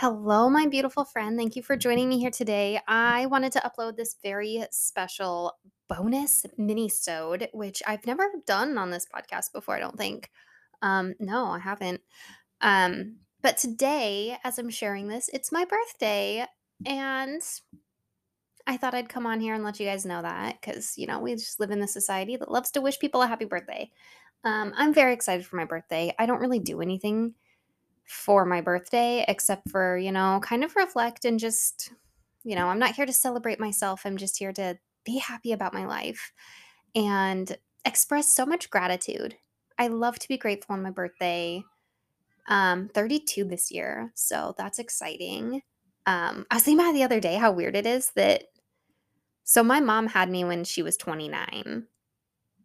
Hello, my beautiful friend. Thank you for joining me here today. I wanted to upload this very special bonus mini-sode, which I've never done on this podcast before, I don't think. Um, no, I haven't. Um, but today, as I'm sharing this, it's my birthday, and I thought I'd come on here and let you guys know that because, you know, we just live in this society that loves to wish people a happy birthday. Um, I'm very excited for my birthday. I don't really do anything for my birthday, except for, you know, kind of reflect and just, you know, I'm not here to celebrate myself. I'm just here to be happy about my life and express so much gratitude. I love to be grateful on my birthday. Um, 32 this year, so that's exciting. Um, I was thinking about the other day how weird it is that. So my mom had me when she was 29,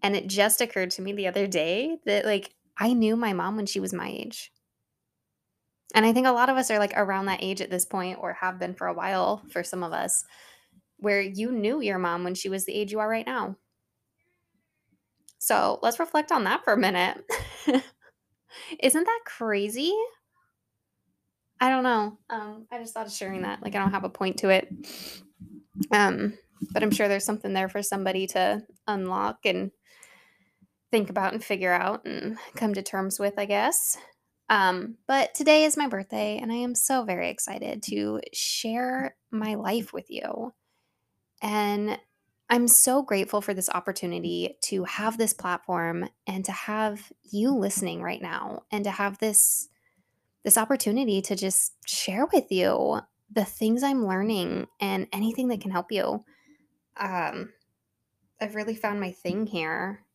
and it just occurred to me the other day that like I knew my mom when she was my age. And I think a lot of us are like around that age at this point or have been for a while for some of us where you knew your mom when she was the age you are right now. So let's reflect on that for a minute. Isn't that crazy? I don't know. Um, I just thought of sharing that. Like I don't have a point to it. Um, but I'm sure there's something there for somebody to unlock and think about and figure out and come to terms with, I guess. Um, but today is my birthday, and I am so very excited to share my life with you. And I'm so grateful for this opportunity to have this platform and to have you listening right now and to have this this opportunity to just share with you the things I'm learning and anything that can help you. Um, I've really found my thing here.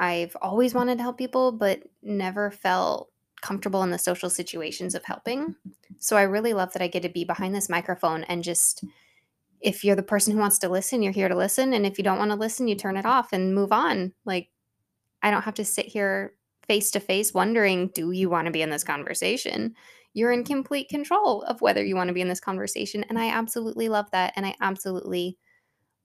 I've always wanted to help people, but never felt comfortable in the social situations of helping. So I really love that I get to be behind this microphone and just if you're the person who wants to listen, you're here to listen and if you don't want to listen, you turn it off and move on. Like I don't have to sit here face to face wondering, do you want to be in this conversation? You're in complete control of whether you want to be in this conversation and I absolutely love that and I absolutely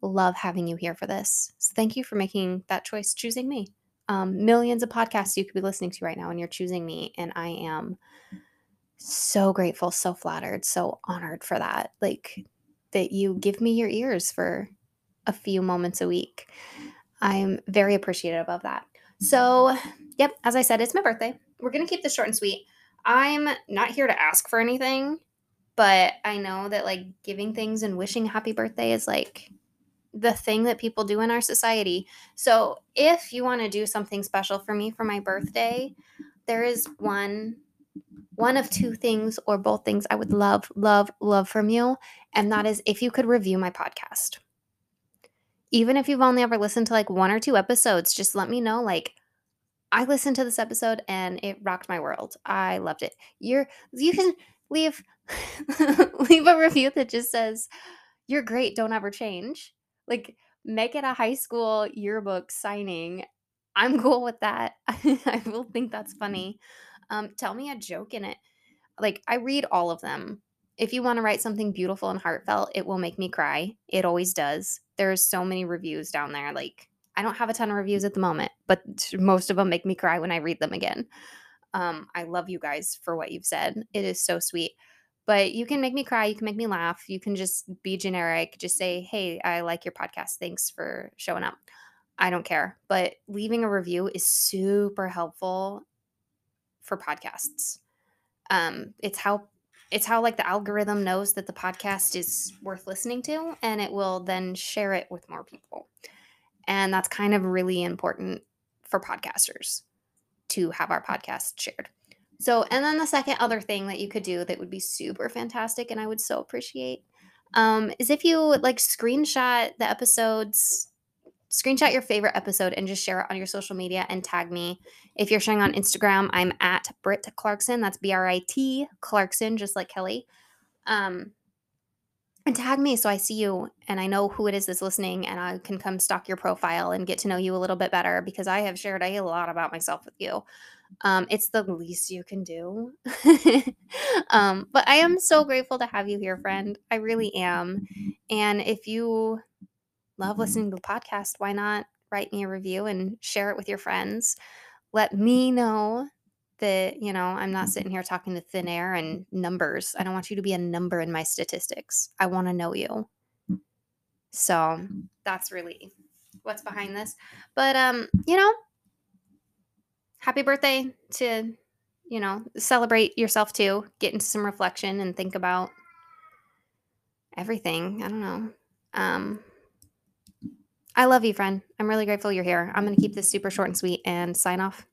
love having you here for this. So thank you for making that choice choosing me um, millions of podcasts you could be listening to right now, and you're choosing me. And I am so grateful, so flattered, so honored for that. Like that you give me your ears for a few moments a week. I'm very appreciative of that. So, yep, as I said, it's my birthday. We're going to keep this short and sweet. I'm not here to ask for anything, but I know that like giving things and wishing happy birthday is like the thing that people do in our society. So, if you want to do something special for me for my birthday, there is one one of two things or both things I would love love love from you, and that is if you could review my podcast. Even if you've only ever listened to like one or two episodes, just let me know like I listened to this episode and it rocked my world. I loved it. You're you can leave leave a review that just says you're great, don't ever change like, make it a high school yearbook signing. I'm cool with that. I will think that's funny. Um, tell me a joke in it. Like, I read all of them. If you want to write something beautiful and heartfelt, it will make me cry. It always does. There's so many reviews down there. Like, I don't have a ton of reviews at the moment, but most of them make me cry when I read them again. Um, I love you guys for what you've said. It is so sweet. But you can make me cry, you can make me laugh, you can just be generic, just say, "Hey, I like your podcast. Thanks for showing up." I don't care. But leaving a review is super helpful for podcasts. Um, it's how it's how like the algorithm knows that the podcast is worth listening to and it will then share it with more people. And that's kind of really important for podcasters to have our podcast shared. So, and then the second other thing that you could do that would be super fantastic and I would so appreciate um, is if you like screenshot the episodes, screenshot your favorite episode and just share it on your social media and tag me. If you're sharing on Instagram, I'm at Brit Clarkson. That's B R I T Clarkson, just like Kelly. Um, and tag me so I see you and I know who it is that's listening and I can come stalk your profile and get to know you a little bit better because I have shared a lot about myself with you. Um, it's the least you can do. um, but I am so grateful to have you here, friend. I really am. And if you love listening to the podcast, why not write me a review and share it with your friends? Let me know that, you know, I'm not sitting here talking to thin air and numbers. I don't want you to be a number in my statistics. I want to know you. So that's really what's behind this. But um, you know, happy birthday to, you know, celebrate yourself too. Get into some reflection and think about everything. I don't know. Um I love you, friend. I'm really grateful you're here. I'm going to keep this super short and sweet and sign off.